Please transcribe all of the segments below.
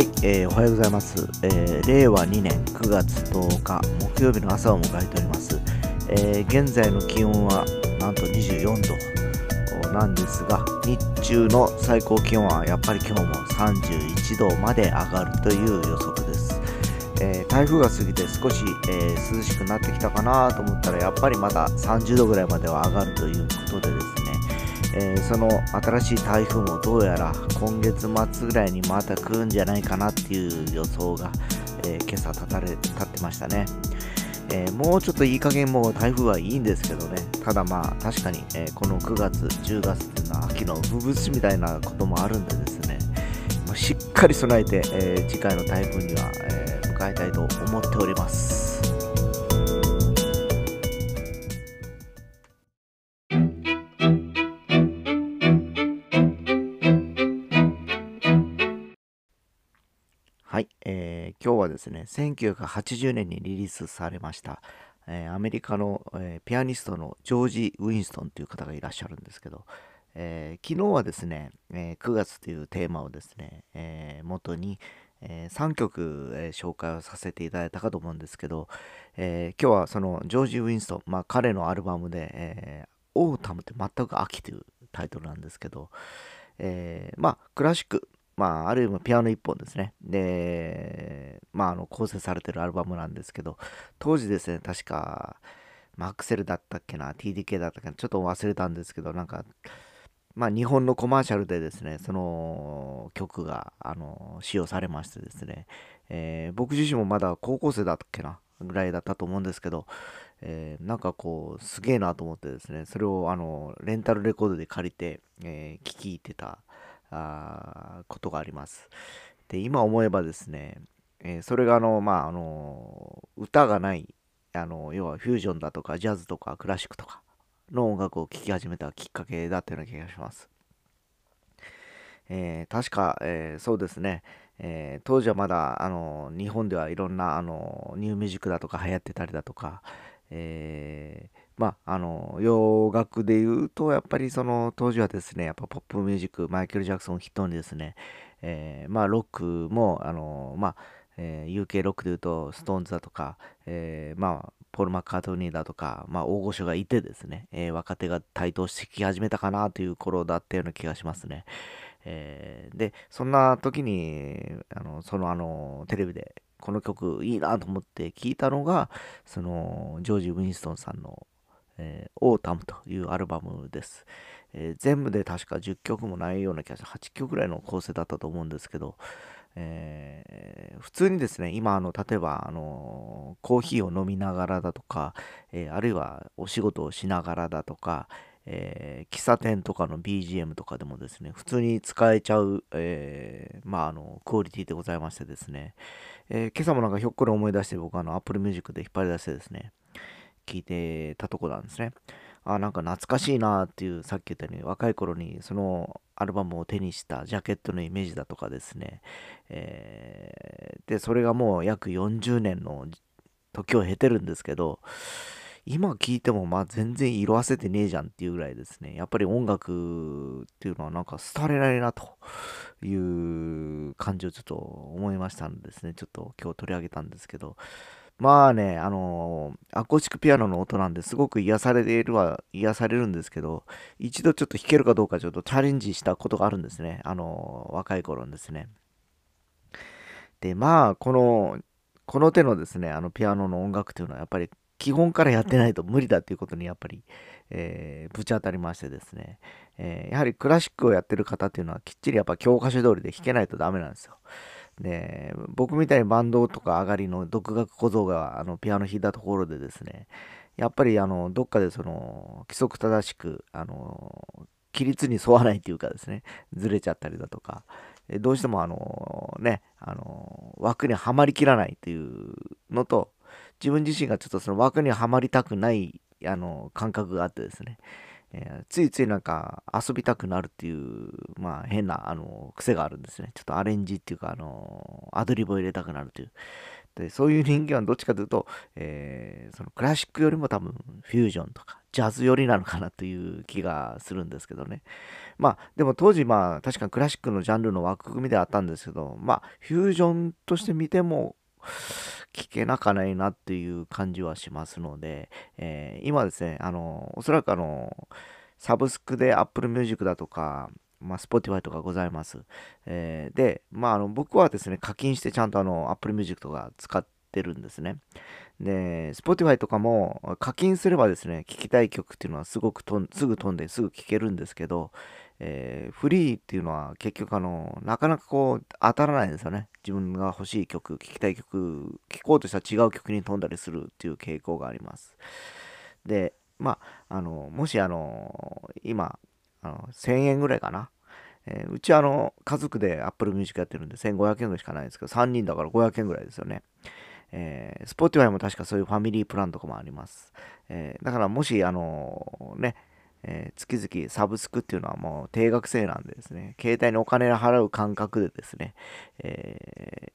はい、えーおはようございます、えー令和2年9月10日木曜日の朝を迎えております、えー現在の気温はなんと24度なんですが日中の最高気温はやっぱり今日も31度まで上がるという予測です、えー台風が過ぎて少し、え涼しくなってきたかなと思ったらやっぱりまだ30度ぐらいまでは上がるということでですねえーその新しい台風もどうやら今月末ぐらいにまた来るんじゃないかなっていう予想が、えー今朝立たれ立ってましたね、えーもうちょっといい加減もう台風はいいんですけどね。ただまあ確かに、えこの9月10月っていうのは秋の風物詩みたいなこともあるんでですね。しっかり備えて、え次回の台風には、えー迎えたいと思っております。今日はですね、1980年にリリースされました、えーアメリカの、えーピアニストのジョージ・ウィンストンという方がいらっしゃるんですけど、えー昨日はですね、え9月というテーマをですね、え元に、え3曲、え紹介をさせていただいたかと思うんですけど、え今日はそのジョージ・ウィンストン、まあ、彼のアルバムで、えーオータムって全く秋というタイトルなんですけど、えーまあクラシックまあ、ある意味ピアノ一本ですね。で、まあ、あの構成されてるアルバムなんですけど、当時ですね、確か、マクセルだったっけな、TDK だったっけな、ちょっと忘れたんですけど、なんか、まあ、日本のコマーシャルでですね、その曲が、あの、使用されましてですね、えー僕自身もまだ高校生だったっけな、ぐらいだったと思うんですけど、えーなんかこう、すげえなと思ってですね、それを、あの、レンタルレコードで借りて、えー聴き入ってた、あことがあります。で、今思えばですね、えーそれがあの、まあ、あの、歌がない、あの、要はフュージョンだとか、ジャズとか、クラシックとかの音楽を聴き始めたきっかけだったような気がします。えー確か、えーそうですね、えー当時はまだ、あの、日本ではいろんな、あの、ニューミュージックだとか流行ってたりだとか、えーまあ、あの、洋楽で言うと、やっぱりその当時はですね、やっぱポップミュージック、マイケル・ジャクソンを筆頭にですね、えーまあ、ロックも、あの、まあ、えー UK ロックで言うと、ストーンズだとか、えーまあ、ポール・マッカートニーだとか、まあ、大御所がいてですね、えー若手が台頭してき始めたかなという頃だったような気がしますね。えーで、そんな時に、あの、そのあの、テレビで、この曲いいなと思って聞いたのが、その、ジョージ・ウィンストンさんの、えー Autumn というアルバムです。えー全部で確か10曲もないような気がして、8曲ぐらいの構成だったと思うんですけど、えー普通にですね、今、あの、例えば、あの、コーヒーを飲みながらだとか、えあるいはお仕事をしながらだとか、え喫茶店とかの BGM とかでもですね、普通に使えちゃう、えまあ、あの、クオリティでございましてですね、え今朝もなんかひょっこり思い出して、僕、あの、Apple Music で引っ張り出してですね、聞いてたとこなんですね。あ、なんか懐かしいなっていう、さっき言ったように、若い頃にそのアルバムを手にしたジャケットのイメージだとかですね、えーで、それがもう約40年の時を経てるんですけど、今聞いてもまあ全然色あせてねえじゃんっていうぐらいですね、やっぱり音楽っていうのはなんか廃れないなという感じをちょっと思いましたんですね、ちょっと今日取り上げたんですけど、まあね、あのアコースティックピアノの音なんですごく癒されているは癒されるんですけど、一度ちょっと弾けるかどうかちょっとチャレンジしたことがあるんですね。あの若い頃にですね。で、まあ、この、この手のですね、あのピアノの音楽というのはやっぱり基本からやってないと無理だっていうことにやっぱり、えーぶち当たりましてですね、えやはりクラシックをやってる方っていうのはきっちりやっぱ教科書通りで弾けないとダメなんですよ。で、僕みたいにバンドとか上がりの独学小僧があのピアノ弾いたところでですね、やっぱりあのどっかでその規則正しくあの規律に沿わないっていうかですね、ずれちゃったりだとか、どうしてもあのね、あの枠にはまりきらないっていうのと、自分自身がちょっとその枠にはまりたくないあの感覚があってですね、えーついついなんか遊びたくなるっていう、まあ変なあの癖があるんですね。ちょっとアレンジっていうか、あのアドリブを入れたくなるという。でそういう人間はどっちかというと、えーそのクラシックよりも多分フュージョンとかジャズ寄りなのかなという気がするんですけどね。まあでも当時まあ確かにクラシックのジャンルの枠組みであったんですけど、まあフュージョンとして見ても聞けなかないなっていう感じはしますので、えー、今ですね、あの、おそらくあの、サブスクで Apple Music だとか、まあ、Spotify とかございます。えー、で、まあ、あの僕はですね、課金してちゃんとあの Apple Music とか使ってるんですね。で、Spotify とかも課金すればですね、聴きたい曲っていうのはすごくとすぐ飛んですぐ聴けるんですけど、えー、フリーっていうのは結局あの、なかなかこう当たらないんですよね。自分が欲しい曲、聴きたい曲、聴こうとしたら違う曲に飛んだりするっていう傾向があります。で、まあ、あの、もしあの、今、あの1000円ぐらいかな。えー、うちあの、家族で Apple Music やってるんで1500円ぐらいしかないんですけど、3人だから500円ぐらいですよね。えー、Spotify も確かそういうファミリープランとかもあります。えー、だからもし、あのね、えー、月々サブスクっていうのはもう定額制なんでですね、携帯にお金を払う感覚でですね、えー、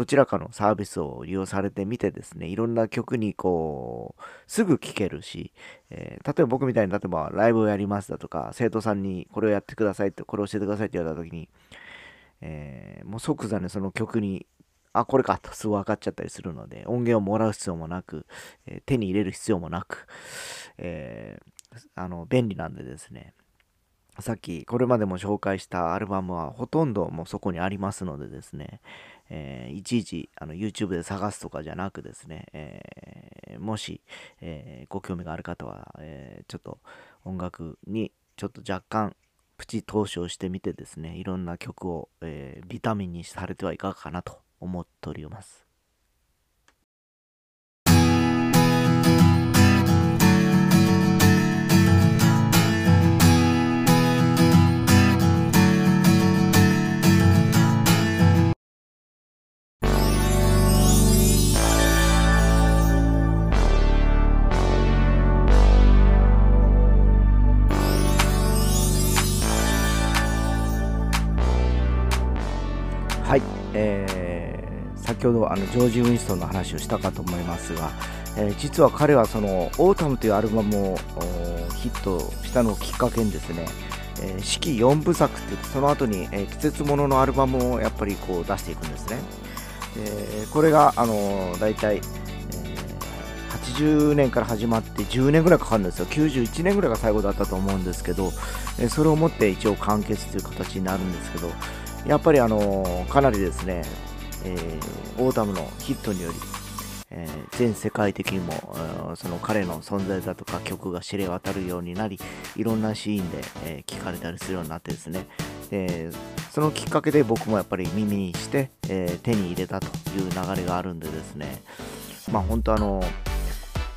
どちらかのサービスを利用されてみてですね、いろんな曲にこう、すぐ聴けるし、えー、例えば僕みたいに、例えばライブをやりますだとか、生徒さんにこれをやってくださいって、これを教えてくださいって言われた時に、えー、もう即座にその曲に、あ、これかとすぐ分かっちゃったりするので、音源をもらう必要もなく、えー、手に入れる必要もなく、えあの、便利なんでですね、さっきこれまでも紹介したアルバムはほとんどもうそこにありますのでですね、えー、いちいちあの YouTube で探すとかじゃなくですね、えー、もし、えー、ご興味がある方は、えちょっと音楽にちょっと若干プチ投資をしてみてですね、いろんな曲を、えビタミンにされてはいかがかなと思っております。えー、先ほどあのジョージ・ウィンストンの話をしたかと思いますが、えー、実は彼はその「オータム」というアルバムをヒットしたのをきっかけにですね、えー、四季4部作ってってその後に、えー、季節もののアルバムをやっぱりこう出していくんですね。でこれがあの大体、え80年から始まって10年ぐらいかかるんですよ91年ぐらいが最後だったと思うんですけど、えそれをもって一応完結という形になるんですけどやっぱりあのかなりですね、えー、 Autumn のヒットにより、えー、全世界的にもその彼の存在だとか曲が知れ渡るようになりいろんなシーンで、え、聞かれたりするようになってですね、えそのきっかけで僕もやっぱり耳にして、え手に入れたという流れがあるんでですね。まあ本当あの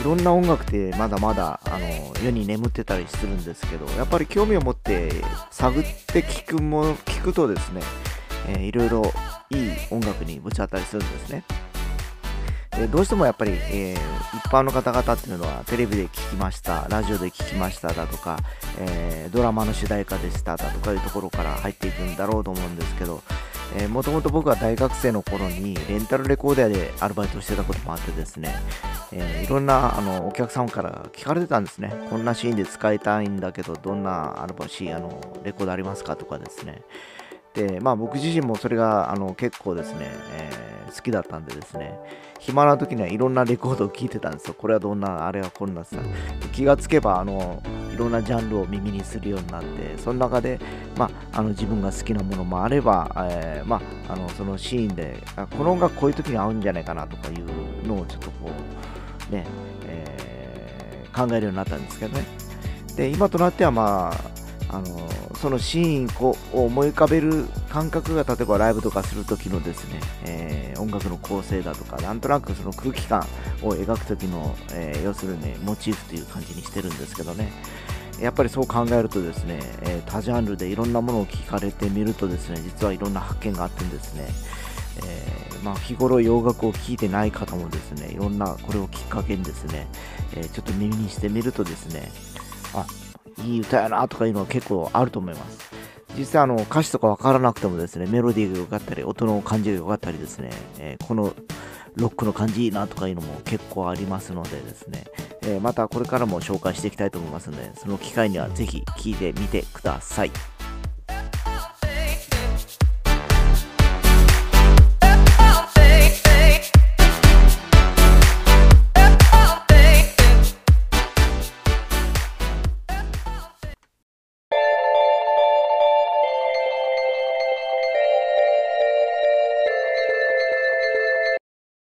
いろんな音楽ってまだまだあの世に眠ってたりするんですけどやっぱり興味を持って探って聞くも聞くとですね、えー、いろいろいい音楽にぶち当たりするんですね。でどうしてもやっぱり、えー、一般の方々っていうのはテレビで聞きました、ラジオで聞きましただとか、えー、ドラマの主題歌でしただとかいうところから入っていくんだろうと思うんですけど、えー、もともと僕は大学生の頃にレンタルレコーダーでアルバイトしてたこともあってですね、えー、いろんなあのお客様から聞かれてたんですね。こんなシーンで使いたいんだけど、どんなアルバシーあのレコードありますかとかですね。で、まあ僕自身もそれがあの結構ですね、えー、好きだったんでですね、暇な時にはいろんなレコードを聴いてたんですよ。これはどんな、あれはこんなさ。気がつけば、あの、いろんなジャンルを耳にするようになって、その中で、まあ、あの自分が好きなものもあれば、えー、まあ、あのそのシーンで、この音楽こういう時に合うんじゃないかなとかいうのをちょっとこう、ね、えー、考えるようになったんですけどね。で、今となっては、まあ、あのそのシーンを思い浮かべる感覚が例えばライブとかするときのですね、えー、音楽の構成だとかなんとなくその空気感を描くときの、えー、要するにモチーフという感じにしてるんですけどね。やっぱりそう考えるとですね、えー、多ジャンルでいろんなものを聞かれてみるとですね実はいろんな発見があってんですね、えまあ、日頃洋楽を聴いてない方もですねいろんなこれをきっかけにですね、えちょっと耳にしてみるとですねあいい歌やなとかいうのは結構あると思います。実際あの歌詞とか分からなくてもですね、メロディーが良かったり、音の感じが良かったりですね、えー、このロックの感じいいなとかいうのも結構ありますのでですね、えーまたこれからも紹介していきたいと思いますのでその機会にはぜひ聴いてみてください